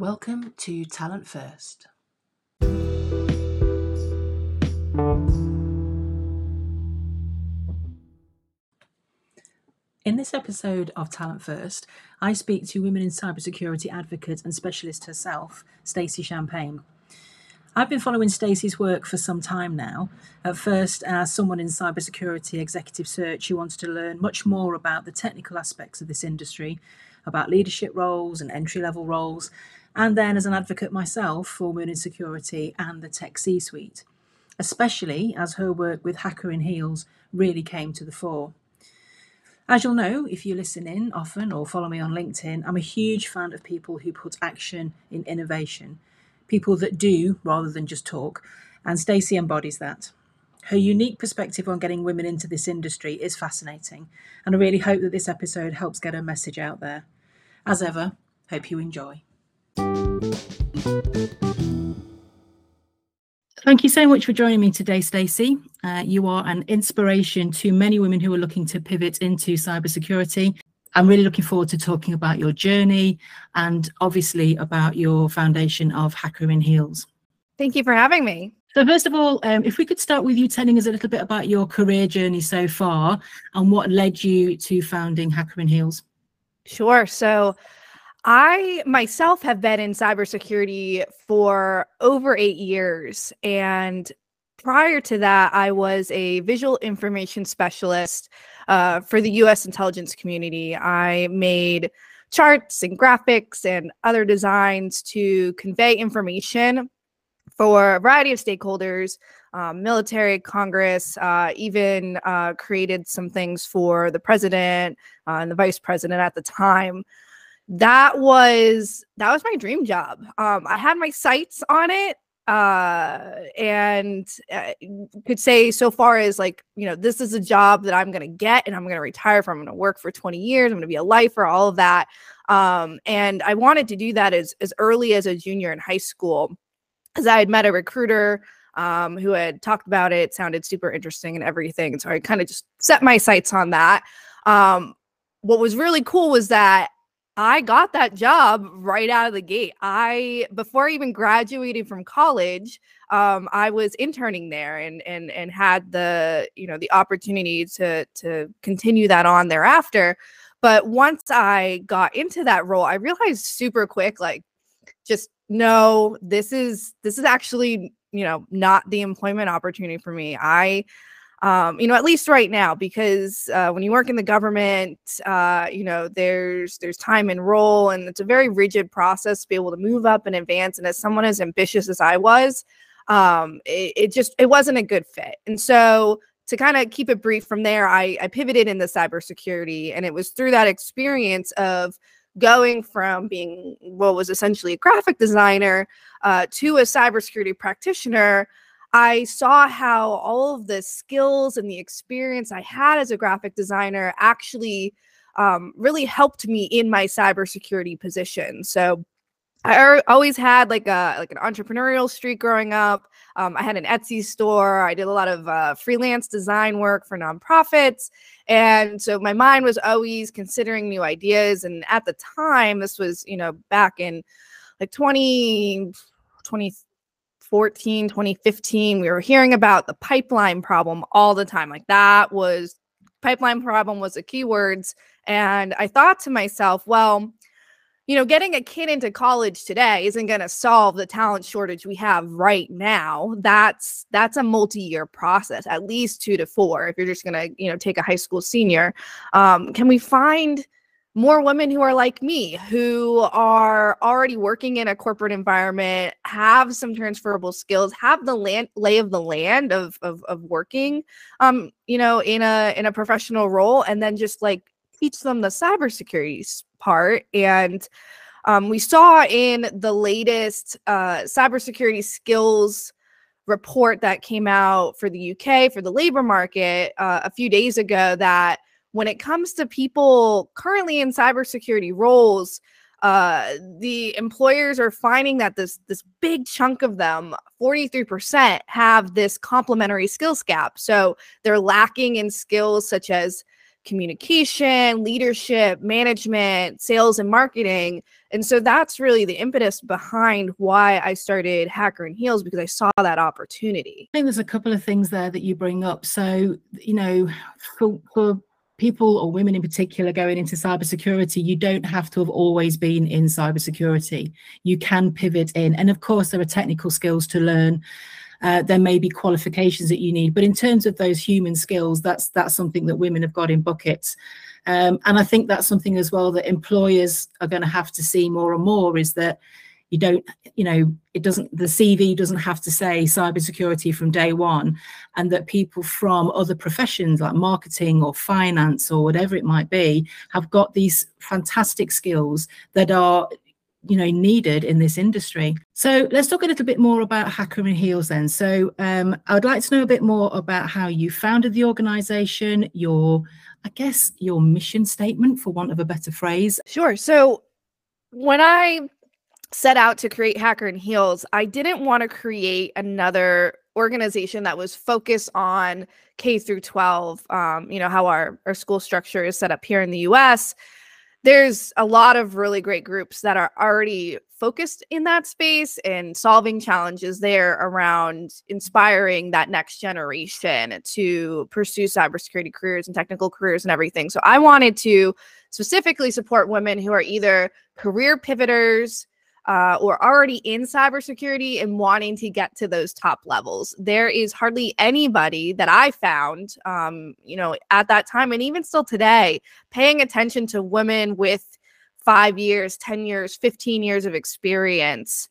Welcome to Talent First. In this episode of Talent First, I speak to women in cybersecurity advocate and specialist herself, Stacey Champagne. I've been following Stacey's work for some time now. At first, as someone in cybersecurity executive search who wanted to learn much more about the technical aspects of this industry, about leadership roles and entry level roles, and then as an advocate myself for women in security and the tech C suite, especially as her work with Hacker in Heels really came to the fore. As you'll know, if you listen in often or follow me on LinkedIn, I'm a huge fan of people who put action in innovation, people that do rather than just talk, and Stacey embodies that. Her unique perspective on getting women into this industry is fascinating, and I really hope that this episode helps get her message out there. As ever, hope you enjoy. Thank you so much for joining me today, Stacey. Uh, you are an inspiration to many women who are looking to pivot into cybersecurity. I'm really looking forward to talking about your journey and obviously about your foundation of Hacker in Heels. Thank you for having me. So, first of all, um, if we could start with you telling us a little bit about your career journey so far and what led you to founding Hacker in Heels. Sure. So, I myself have been in cybersecurity for over eight years. And prior to that, I was a visual information specialist uh, for the US intelligence community. I made charts and graphics and other designs to convey information for a variety of stakeholders um, military, Congress, uh, even uh, created some things for the president uh, and the vice president at the time that was that was my dream job. Um, I had my sights on it, uh, and uh, could say so far as like you know this is a job that I'm gonna get and I'm gonna retire from. I'm gonna work for 20 years. I'm gonna be a lifer, all of that. Um, and I wanted to do that as as early as a junior in high school, because I had met a recruiter. Um, who had talked about it, sounded super interesting and everything. And so I kind of just set my sights on that. Um, what was really cool was that I got that job right out of the gate. I before even graduating from college, um, I was interning there and and and had the you know the opportunity to to continue that on thereafter. But once I got into that role, I realized super quick, like, just no, this is this is actually you know not the employment opportunity for me. I um, you know, at least right now, because uh, when you work in the government, uh, you know, there's there's time and role, and it's a very rigid process to be able to move up and advance. And as someone as ambitious as I was, um, it, it just it wasn't a good fit. And so to kind of keep it brief from there, I, I pivoted into cybersecurity, and it was through that experience of going from being what was essentially a graphic designer uh, to a cybersecurity practitioner I saw how all of the skills and the experience I had as a graphic designer actually um, really helped me in my cybersecurity position. So I always had like a like an entrepreneurial streak growing up. Um, I had an Etsy store. I did a lot of uh, freelance design work for nonprofits, and so my mind was always considering new ideas. And at the time, this was you know back in like 20, 20 2014, 2015, we were hearing about the pipeline problem all the time. Like that was pipeline problem was the keywords. And I thought to myself, well, you know, getting a kid into college today isn't going to solve the talent shortage we have right now. That's that's a multi-year process, at least two to four. If you're just going to, you know, take a high school senior, um, can we find more women who are like me, who are already working in a corporate environment, have some transferable skills, have the land lay of the land of of, of working, um, you know, in a in a professional role, and then just like teach them the cybersecurity part. And um, we saw in the latest uh, cybersecurity skills report that came out for the UK for the labor market uh, a few days ago that when it comes to people currently in cybersecurity roles, uh, the employers are finding that this this big chunk of them, 43%, have this complementary skills gap. So they're lacking in skills such as communication, leadership, management, sales, and marketing. And so that's really the impetus behind why I started Hacker in Heels because I saw that opportunity. I think there's a couple of things there that you bring up. So, you know, for, for people or women in particular going into cybersecurity, you don't have to have always been in cybersecurity. You can pivot in. And of course, there are technical skills to learn. Uh, there may be qualifications that you need, but in terms of those human skills, that's that's something that women have got in buckets. Um, and I think that's something as well that employers are going to have to see more and more is that you don't you know it doesn't the cv doesn't have to say cybersecurity from day one and that people from other professions like marketing or finance or whatever it might be have got these fantastic skills that are you know needed in this industry. So let's talk a little bit more about hacker in heels then. So um, i would like to know a bit more about how you founded the organization your i guess your mission statement for want of a better phrase. Sure. So when i set out to create Hacker in Heels, I didn't want to create another organization that was focused on K through 12. Um, you know, how our, our school structure is set up here in the US. There's a lot of really great groups that are already focused in that space and solving challenges there around inspiring that next generation to pursue cybersecurity careers and technical careers and everything. So I wanted to specifically support women who are either career pivoters, uh, or already in cybersecurity and wanting to get to those top levels. There is hardly anybody that I found, um, you know, at that time and even still today, paying attention to women with five years, 10 years, 15 years of experience.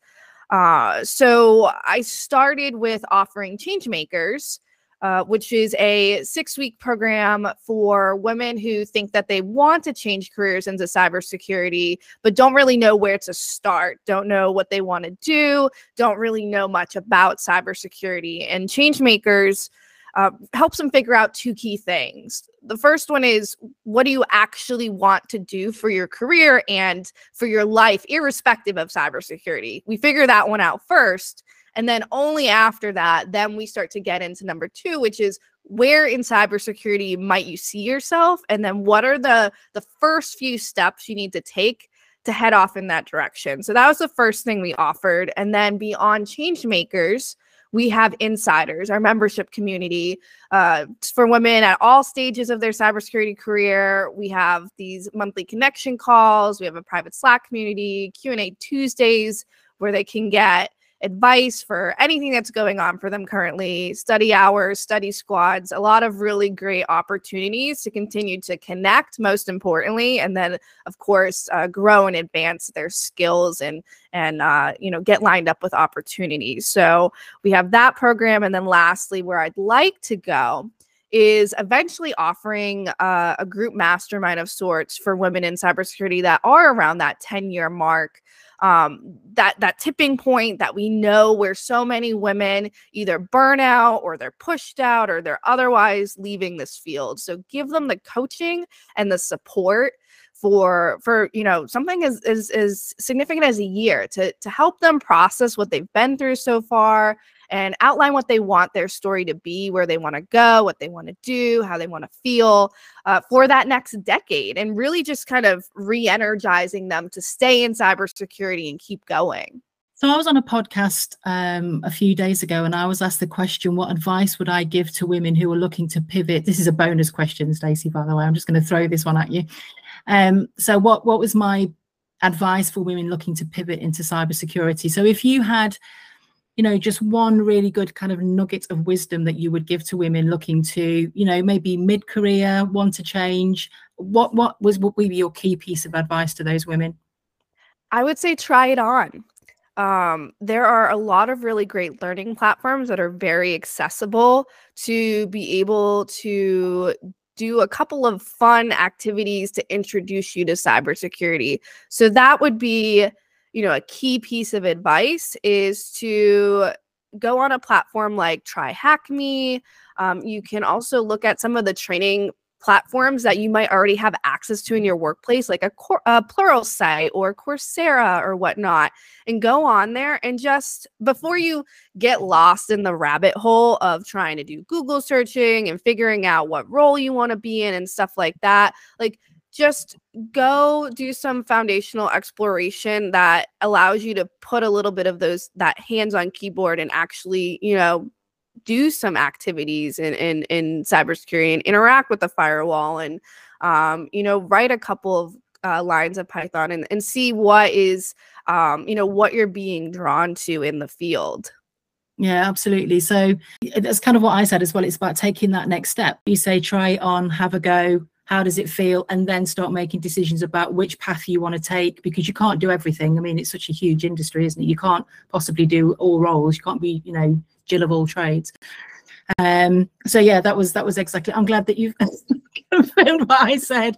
Uh, so I started with offering change makers uh, which is a six week program for women who think that they want to change careers into cybersecurity, but don't really know where to start, don't know what they want to do, don't really know much about cybersecurity. And Changemakers uh, helps them figure out two key things. The first one is what do you actually want to do for your career and for your life, irrespective of cybersecurity? We figure that one out first. And then only after that, then we start to get into number two, which is where in cybersecurity might you see yourself? And then what are the the first few steps you need to take to head off in that direction? So that was the first thing we offered. And then beyond change makers, we have insiders, our membership community uh, for women at all stages of their cybersecurity career. We have these monthly connection calls. We have a private Slack community, Q and A Tuesdays, where they can get advice for anything that's going on for them currently, study hours, study squads, a lot of really great opportunities to continue to connect, most importantly, and then of course uh, grow and advance their skills and and uh, you know get lined up with opportunities. So we have that program, and then lastly, where I'd like to go is eventually offering uh, a group mastermind of sorts for women in cybersecurity that are around that 10 year mark um, that that tipping point that we know where so many women either burn out or they're pushed out or they're otherwise leaving this field. So give them the coaching and the support for for you know something as as, as significant as a year to to help them process what they've been through so far and outline what they want their story to be, where they want to go, what they want to do, how they want to feel uh, for that next decade, and really just kind of re energizing them to stay in cybersecurity and keep going. So I was on a podcast um, a few days ago, and I was asked the question, "What advice would I give to women who are looking to pivot?" This is a bonus question, Stacey. By the way, I'm just going to throw this one at you. Um, so, what what was my advice for women looking to pivot into cybersecurity? So, if you had you know just one really good kind of nugget of wisdom that you would give to women looking to you know maybe mid-career want to change what what was what would be your key piece of advice to those women i would say try it on um, there are a lot of really great learning platforms that are very accessible to be able to do a couple of fun activities to introduce you to cybersecurity. So that would be you know, a key piece of advice is to go on a platform like TryHackMe. Um, you can also look at some of the training platforms that you might already have access to in your workplace, like a, cor- a Pluralsight or Coursera or whatnot, and go on there and just before you get lost in the rabbit hole of trying to do Google searching and figuring out what role you want to be in and stuff like that, like just go do some foundational exploration that allows you to put a little bit of those that hands on keyboard and actually you know do some activities in in, in cybersecurity and interact with the firewall and um, you know write a couple of uh, lines of python and, and see what is um, you know what you're being drawn to in the field yeah, absolutely. So that's kind of what I said as well. It's about taking that next step. You say, try on, have a go, how does it feel and then start making decisions about which path you want to take because you can't do everything i mean it's such a huge industry isn't it you can't possibly do all roles you can't be you know jill of all trades. Um so yeah that was that was exactly i'm glad that you've confirmed what i said.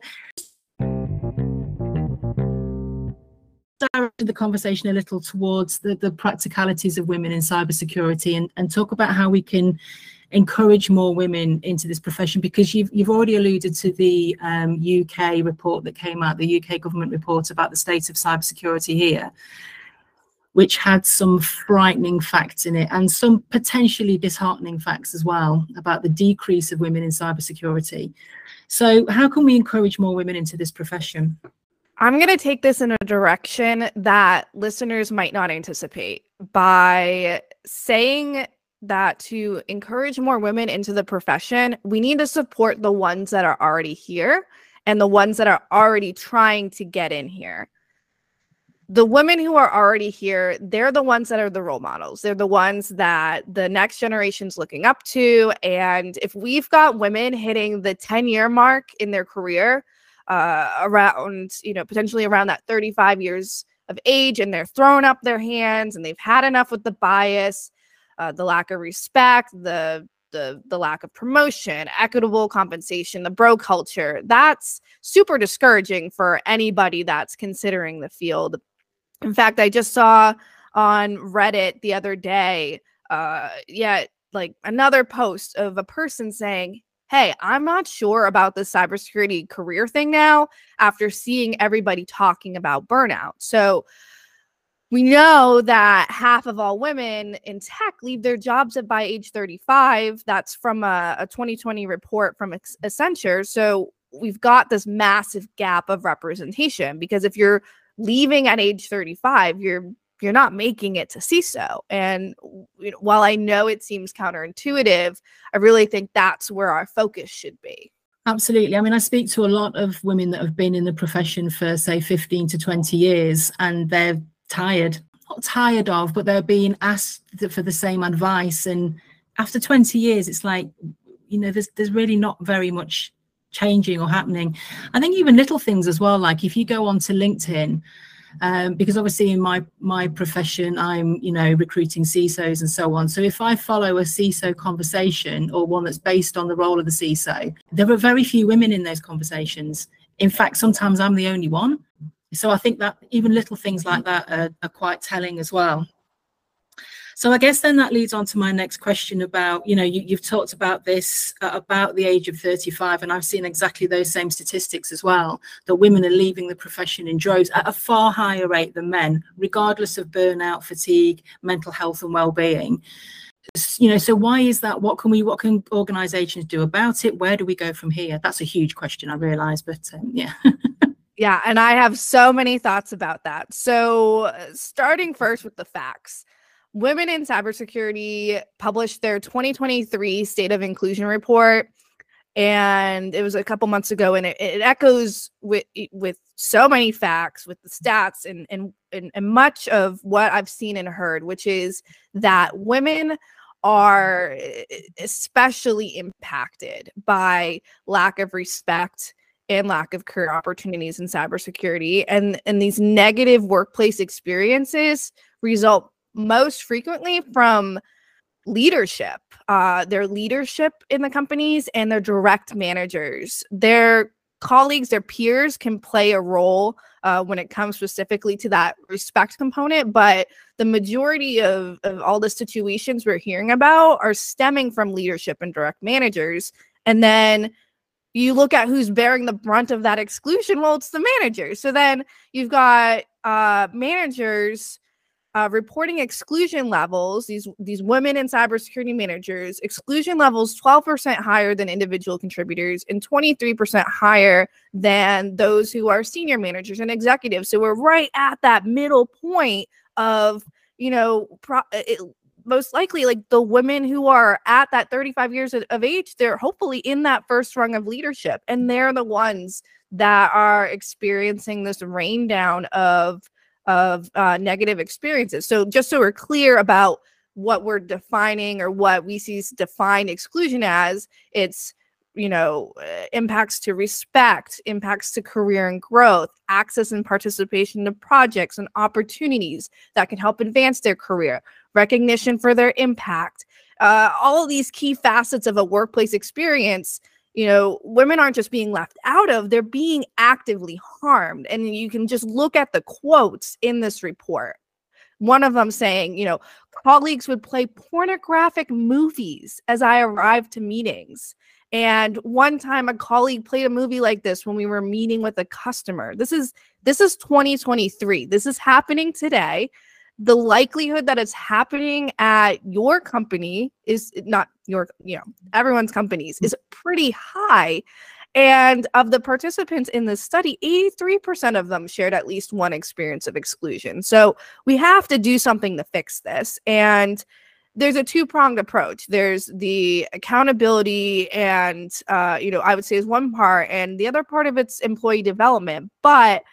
Directed the conversation a little towards the, the practicalities of women in cybersecurity and, and talk about how we can encourage more women into this profession because you've, you've already alluded to the um, UK report that came out, the UK government report about the state of cybersecurity here, which had some frightening facts in it and some potentially disheartening facts as well about the decrease of women in cybersecurity. So, how can we encourage more women into this profession? I'm going to take this in a direction that listeners might not anticipate by saying that to encourage more women into the profession, we need to support the ones that are already here and the ones that are already trying to get in here. The women who are already here, they're the ones that are the role models. They're the ones that the next generation's looking up to. And if we've got women hitting the 10 year mark in their career, uh, around, you know, potentially around that 35 years of age, and they're throwing up their hands and they've had enough with the bias uh, the lack of respect, the the the lack of promotion, equitable compensation, the bro culture. That's super discouraging for anybody that's considering the field. In fact, I just saw on Reddit the other day, uh, yeah, like another post of a person saying, Hey, I'm not sure about the cybersecurity career thing now after seeing everybody talking about burnout. So, we know that half of all women in tech leave their jobs by age 35 that's from a, a 2020 report from accenture so we've got this massive gap of representation because if you're leaving at age 35 you're you're not making it to CISO. And you know, while I know it seems counterintuitive, I really think that's where our focus should be. Absolutely. I mean, I speak to a lot of women that have been in the profession for, say, 15 to 20 years, and they're tired not tired of but they're being asked for the same advice and after 20 years it's like you know there's there's really not very much changing or happening. I think even little things as well like if you go onto linkedin um, because obviously in my my profession i'm you know recruiting cisos and so on. So if i follow a ciso conversation or one that's based on the role of the ciso there are very few women in those conversations. In fact sometimes i'm the only one. So I think that even little things like that are, are quite telling as well. So I guess then that leads on to my next question about, you know, you, have talked about this uh, about the age of 35, and I've seen exactly those same statistics as well, that women are leaving the profession in droves at a far higher rate than men, regardless of burnout, fatigue, mental health and well-being. You know, so why is that? What can we, what can organizations do about it? Where do we go from here? That's a huge question, I realize, but um, yeah. Yeah, and I have so many thoughts about that. So, uh, starting first with the facts. Women in Cybersecurity published their 2023 State of Inclusion report and it was a couple months ago and it, it echoes with with so many facts with the stats and, and and and much of what I've seen and heard which is that women are especially impacted by lack of respect and lack of career opportunities in cybersecurity. And, and these negative workplace experiences result most frequently from leadership, uh, their leadership in the companies and their direct managers. Their colleagues, their peers can play a role uh, when it comes specifically to that respect component. But the majority of, of all the situations we're hearing about are stemming from leadership and direct managers. And then you look at who's bearing the brunt of that exclusion. Well, it's the managers. So then you've got uh, managers uh, reporting exclusion levels. These these women in cybersecurity managers exclusion levels twelve percent higher than individual contributors and twenty three percent higher than those who are senior managers and executives. So we're right at that middle point of you know pro- it, most likely like the women who are at that 35 years of age they're hopefully in that first rung of leadership and they're the ones that are experiencing this rain down of of uh, negative experiences. So just so we're clear about what we're defining or what we see defined exclusion as it's you know uh, impacts to respect impacts to career and growth access and participation to projects and opportunities that can help advance their career recognition for their impact, uh, all of these key facets of a workplace experience you know women aren't just being left out of they're being actively harmed and you can just look at the quotes in this report. One of them saying you know colleagues would play pornographic movies as i arrived to meetings. And one time a colleague played a movie like this when we were meeting with a customer. This is this is 2023 this is happening today. The likelihood that it's happening at your company is not your, you know, everyone's companies is pretty high. And of the participants in this study, 83% of them shared at least one experience of exclusion. So we have to do something to fix this. And there's a two pronged approach. There's the accountability, and, uh, you know, I would say is one part, and the other part of it's employee development. But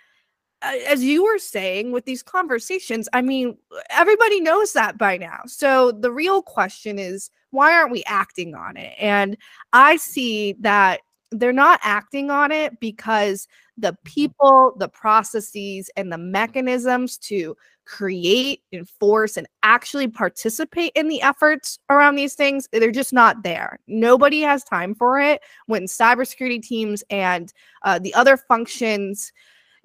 as you were saying with these conversations, I mean, everybody knows that by now. So the real question is, why aren't we acting on it? And I see that they're not acting on it because the people, the processes, and the mechanisms to create, enforce, and actually participate in the efforts around these things, they're just not there. Nobody has time for it when cybersecurity teams and uh, the other functions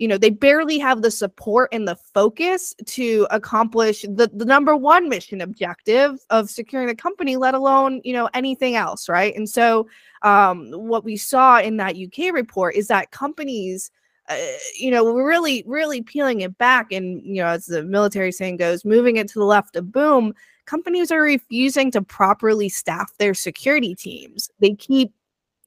you know they barely have the support and the focus to accomplish the, the number one mission objective of securing the company let alone you know anything else right? And so um, what we saw in that uk report is that companies uh, you know we're really really peeling it back and you know as the military saying goes moving it to the left of boom companies are refusing to properly staff their security teams. They keep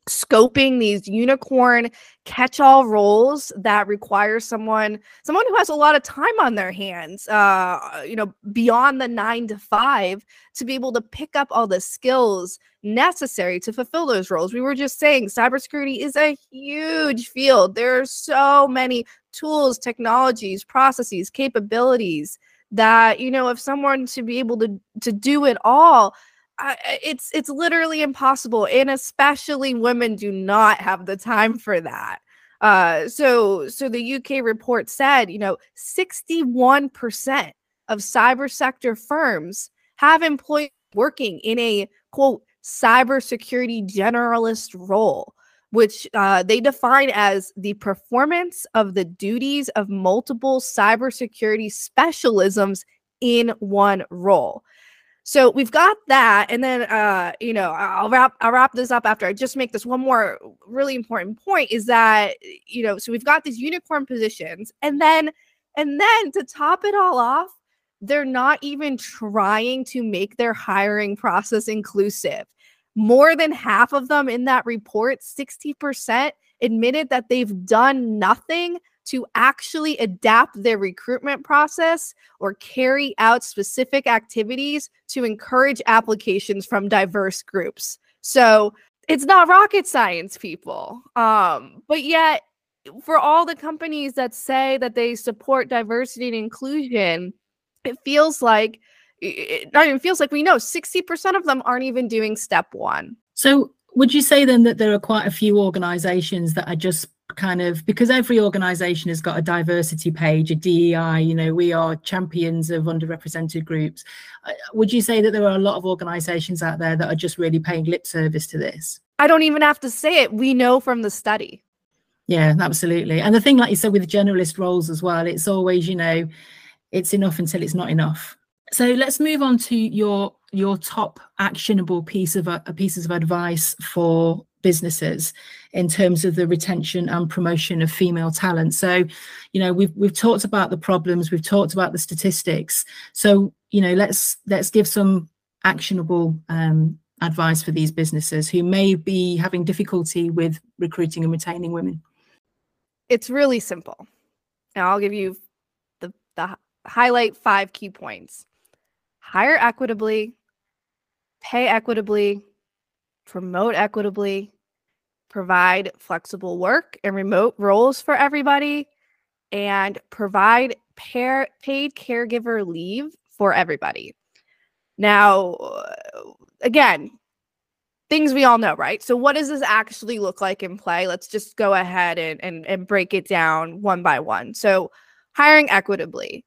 scoping these unicorn catch-all roles that require someone someone who has a lot of time on their hands uh you know beyond the 9 to 5 to be able to pick up all the skills necessary to fulfill those roles. We were just saying cybersecurity is a huge field. There are so many tools technologies processes capabilities that you know if someone to be able to to do it all It's it's literally impossible and especially women do not have the time for that. Uh so so the uk report said you know 61% of cyber sector firms have employees working in a quote cybersecurity generalist role which uh, they define as the performance of the duties of multiple cybersecurity specialisms in one role so we've got that, and then uh, you know, I'll wrap I'll wrap this up after I just make this one more really important point is that you know, so we've got these unicorn positions, and then and then to top it all off, they're not even trying to make their hiring process inclusive. More than half of them in that report, 60%, admitted that they've done nothing to actually adapt their recruitment process or carry out specific activities to encourage applications from diverse groups. So it's not rocket science, people. Um, but yet, for all the companies that say that they support diversity and inclusion, it feels like it not even feels like we know 60% of them aren't even doing step one. So would you say then that there are quite a few organizations that are just kind of because every organization has got a diversity page a dei you know we are champions of underrepresented groups. Uh, would you say that there are a lot of organizations out there that are just really paying lip service to this? I don't even have to say it. We know from the study. Yeah absolutely. And the thing like you said with generalist roles as well it's always you know it's enough until it's not enough. So let's move on to your your top actionable piece of uh, pieces of advice for businesses in terms of the retention and promotion of female talent. So, you know, we've we've talked about the problems, we've talked about the statistics. So, you know, let's let's give some actionable um, advice for these businesses who may be having difficulty with recruiting and retaining women. It's really simple. Now I'll give you the the highlight five key points. Hire equitably, pay equitably, promote equitably, provide flexible work and remote roles for everybody, and provide pair, paid caregiver leave for everybody. Now, again, things we all know, right? So, what does this actually look like in play? Let's just go ahead and, and, and break it down one by one. So, hiring equitably,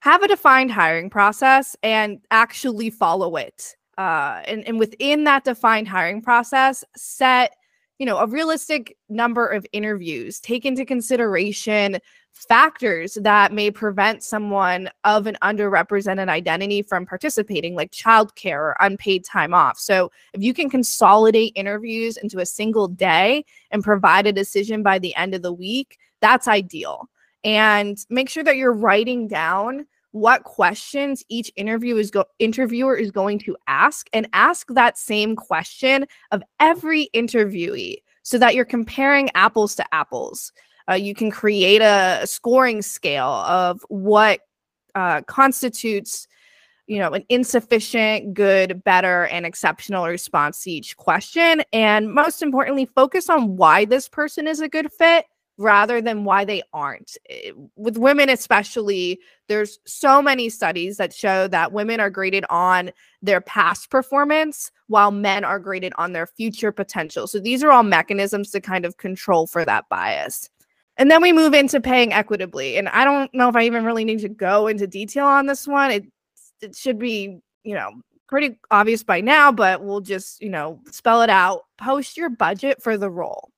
have a defined hiring process and actually follow it uh, and, and within that defined hiring process, set you know a realistic number of interviews take into consideration factors that may prevent someone of an underrepresented identity from participating like childcare or unpaid time off. So if you can consolidate interviews into a single day and provide a decision by the end of the week that's ideal. And make sure that you're writing down what questions each interview is go- interviewer is going to ask and ask that same question of every interviewee so that you're comparing apples to apples. Uh, you can create a, scoring scale of what uh, constitutes you know an insufficient good better and exceptional response to each question and most importantly focus on why this person is a good fit rather than why they aren't. Eh, with women, especially, there's so many studies that show that women are graded on their past performance while men are graded on their future potential. So these are all mechanisms to kind of control for that bias. And then we move into paying equitably. And I don't know if I even really need to go into detail on this one. It, it should be, you know, pretty obvious by now, but we'll just, you know, spell it out. Post your budget for the role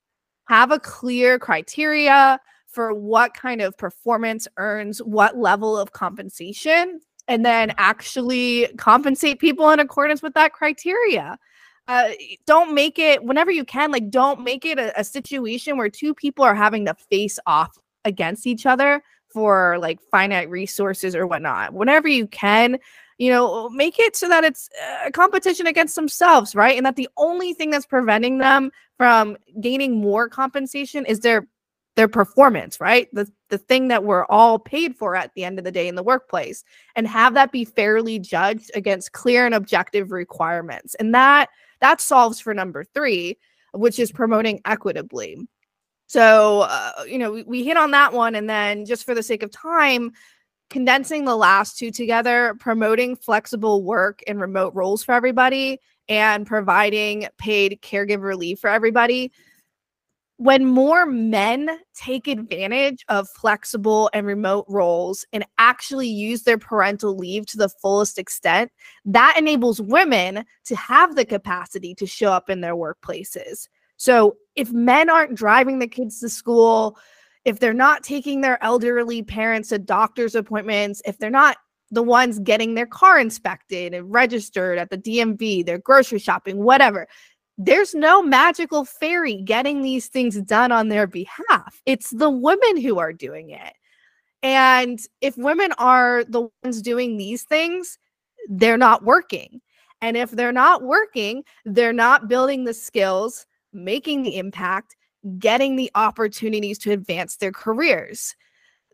have a clear criteria for what kind of performance earns what level of compensation and then actually compensate people in accordance with that criteria uh, don't make it whenever you can like don't make it a, a situation where two people are having to face off against each other for like finite resources or whatnot whenever you can you know, make it so that it's a competition against themselves, right? And that the only thing that's preventing them from gaining more compensation is their their performance, right? The the thing that we're all paid for at the end of the day in the workplace and have that be fairly judged against clear and objective requirements. And that that solves for number 3, which is promoting equitably. So, uh, you know, we, we hit on that one and then just for the sake of time, condensing the last two together, promoting flexible work and remote roles for everybody, and providing paid caregiver leave for everybody. When more men take advantage of flexible and remote roles and actually use their parental leave to the fullest extent, that enables women to have the capacity to show up in their workplaces. So if men aren't driving the kids to school, if they're not taking their elderly parents to doctor's appointments, if they're not the ones getting their car inspected and registered at the DMV, their grocery shopping, whatever. There's no magical fairy getting these things done on their behalf. It's the women who are doing it. And if women are the ones doing these things, they're not working. And if they're not working, they're not building the skills, making the impact, getting the opportunities to advance their careers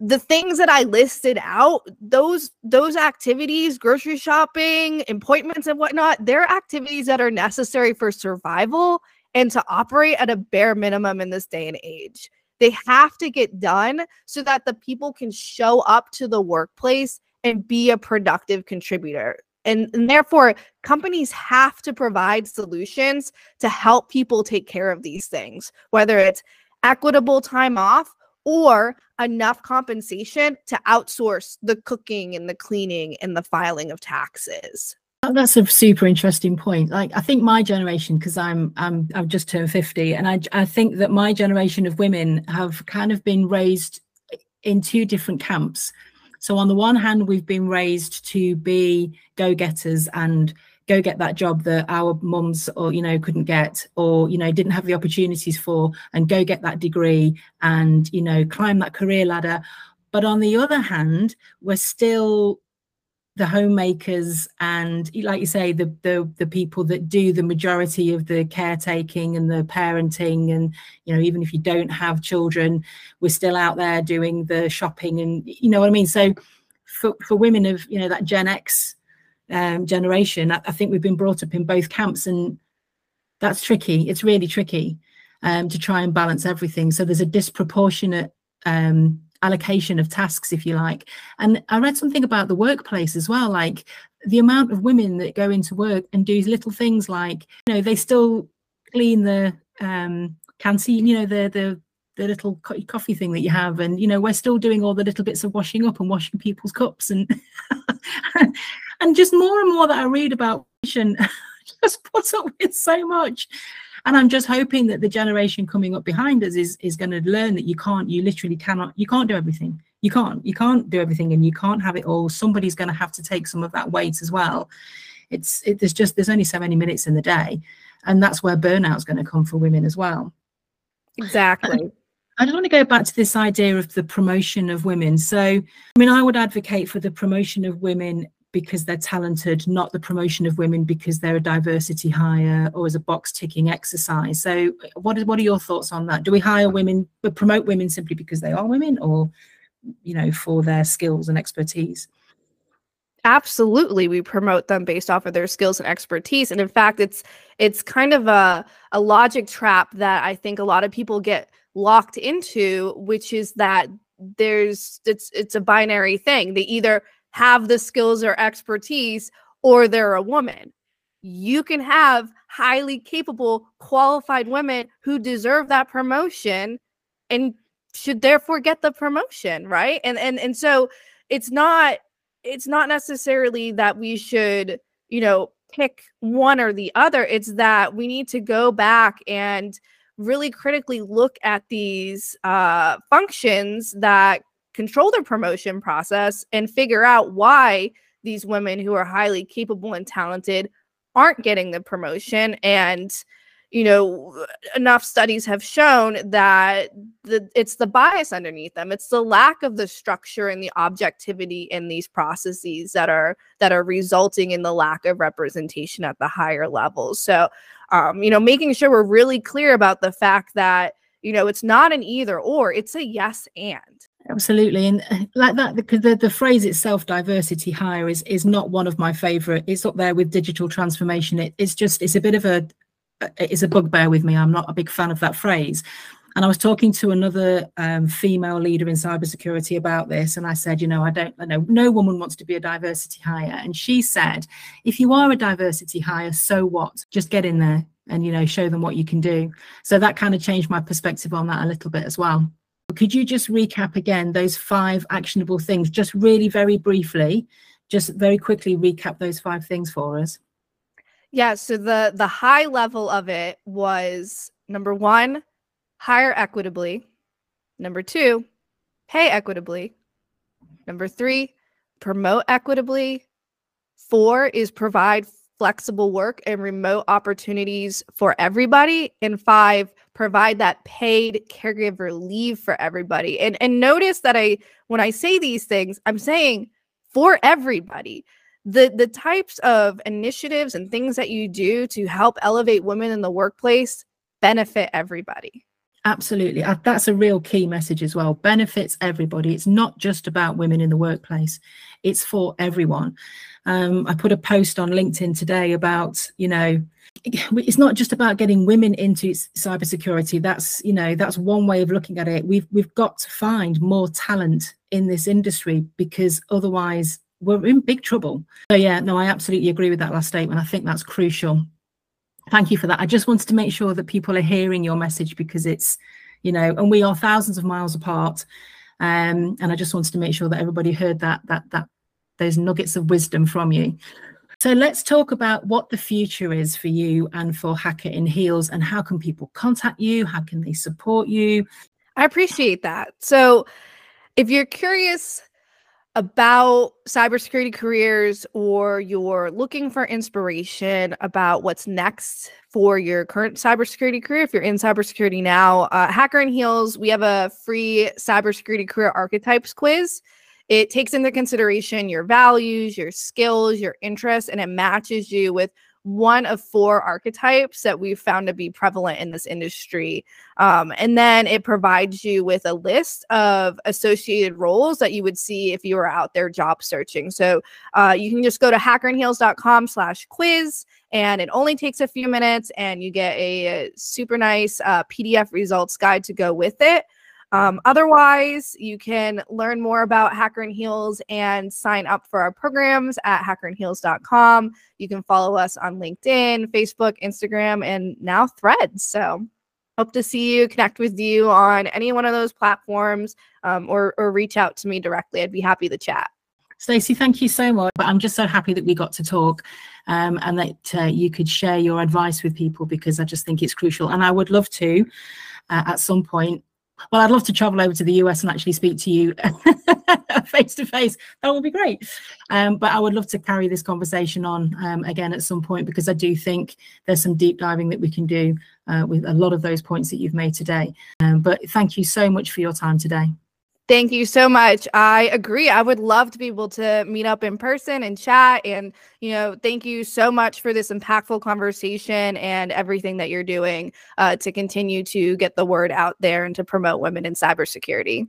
the things that i listed out those those activities grocery shopping appointments and whatnot they're activities that are necessary for survival and to operate at a bare minimum in this day and age. They have to get done so that the people can show up to the workplace and be a productive contributor. And, and therefore, companies have to provide solutions to help people take care of these things, whether it's equitable time off or enough compensation to outsource the cooking and the cleaning and the filing of taxes. Oh, that's a super interesting point. Like I think my generation, because I'm I'm I've just turned 50, and I I think that my generation of women have kind of been raised in two different camps. So on the one hand, we've been raised to be go-getters and go get that job that our mums or you know couldn't get or you know didn't have the opportunities for and go get that degree and you know climb that career ladder. But on the other hand we're still the homemakers and like you say the, the the people that do the majority of the caretaking and the parenting. And you know even if you don't have children we're still out there doing the shopping and you know what i mean? So for, for women of you know that gen x um, generation I, I, think we've been brought up in both camps and that's tricky. It's really tricky um, to try and balance everything. So there's a disproportionate um, allocation of tasks, if you like. And I read something about the workplace as well, like the amount of women that go into work and do little things like, you know, they still clean the um, canteen, you know, the the the little co- coffee thing that you have, and you know, we're still doing all the little bits of washing up and washing people's cups, and and just more and more that I read about just puts up with so much. And i'm just hoping that the generation coming up behind us is is going to learn that you can't you literally cannot you can't do everything. You can't you can't do everything and you can't have it all. Somebody's going to have to take some of that weight as well. It's it, there's just there's only so many minutes in the day and that's where burnout's going to come for women as well. Exactly. I just want to go back to this idea of the promotion of women. So, I mean, I would advocate for the promotion of women because they're talented, not the promotion of women because they're a diversity hire or as a box ticking exercise. So, what are, what are your thoughts on that? Do we hire women, but promote women simply because they are women, or you know, for their skills and expertise? Absolutely, we promote them based off of their skills and expertise. And in fact, it's it's kind of a a logic trap that I think a lot of people get locked into, which is that there's it's it's a binary thing. They either have the skills or expertise or they're a woman. You can have highly capable, qualified women who deserve that promotion and should therefore get the promotion, right? And and and so it's not it's not necessarily that we should, you know, pick one or the other. It's that we need to go back and really critically look at these uh, functions that control their promotion process and figure out why these women who are highly capable and talented aren't getting the promotion. And you know enough studies have shown that the, it's the bias underneath them. It's the lack of the structure and the objectivity in these processes that are that are resulting in the lack of representation at the higher levels so um, you know making sure we're really clear about the fact that you know it's not an either or it's a yes and absolutely. And uh, like that because the, the phrase itself diversity hire is is not one of my favorite. It's up there with digital transformation. It, it's just it's a bit of a it's a bugbear with me. I'm not a big fan of that phrase. And i was talking to another um, female leader in cybersecurity about this and i said you know i don't I know no woman wants to be a diversity hire and she said if you are a diversity hire so what? Just get in there and you know show them what you can do. So that kind of changed my perspective on that a little bit as well could you just recap again those five actionable things, just really very briefly, just very quickly recap those five things for us? Yeah, so the the high level of it was number 1, hire equitably. Number 2, pay equitably. Number 3, promote equitably. 4 is provide flexible work and remote opportunities for everybody and 5 provide that paid caregiver leave for everybody. And and notice that I when I say these things, I'm saying for everybody. The the types of initiatives and things that you do to help elevate women in the workplace benefit everybody. Absolutely. Uh, that's a real key message as well. Benefits everybody. It's not just about women in the workplace, it's for everyone. Um, I put a post on LinkedIn today about, you know, it's not just about getting women into cybersecurity. That's you know that's one way of looking at it. We've we've got to find more talent in this industry because otherwise we're in big trouble. So yeah, no, I absolutely agree with that last statement. I think that's crucial. Thank you for that. I just wanted to make sure that people are hearing your message because it's you know, and we are thousands of miles apart. Um, and I just wanted to make sure that everybody heard that that that those nuggets of wisdom from you. So let's talk about what the future is for you and for Hacker in Heels and how can people contact you? How can they support you? I appreciate that. So if you're curious about cybersecurity careers or you're looking for inspiration about what's next for your current cybersecurity career, if you're in cybersecurity now, uh, Hacker in Heels, we have a free cybersecurity career archetypes quiz. It takes into consideration your values, your skills, your interests, and it matches you with one of four archetypes that we've found to be prevalent in this industry. Um, and then it provides you with a list of associated roles that you would see if you were out there job searching. So uh, you can just go to hackerinheels.com slash quiz and it only takes a few minutes and you get a super nice uh, PDF results guide to go with it. Um, otherwise, you can learn more about Hacker in Heels and sign up for our programs at hackerinheels.com. You can follow us on LinkedIn, Facebook, Instagram, and now Threads. So, hope to see you, connect with you on any one of those platforms, um, or or reach out to me directly. I'd be happy to chat. Stacey, thank you so much. But I'm just so happy that we got to talk um, and that uh, you could share your advice with people because I just think it's crucial. And I would love to, uh, at some point, well, I'd love to travel over to the US and actually speak to you face to face. That would be great. Um, but I would love to carry this conversation on um, again at some point because I do think there's some deep diving that we can do uh, with a lot of those points that you've made today. Um, but thank you so much for your time today. Thank you so much. I agree. I would love to be able to meet up in person and chat. And, you know, thank you so much for this impactful conversation and everything that you're doing uh, to continue to get the word out there and to promote women in cybersecurity.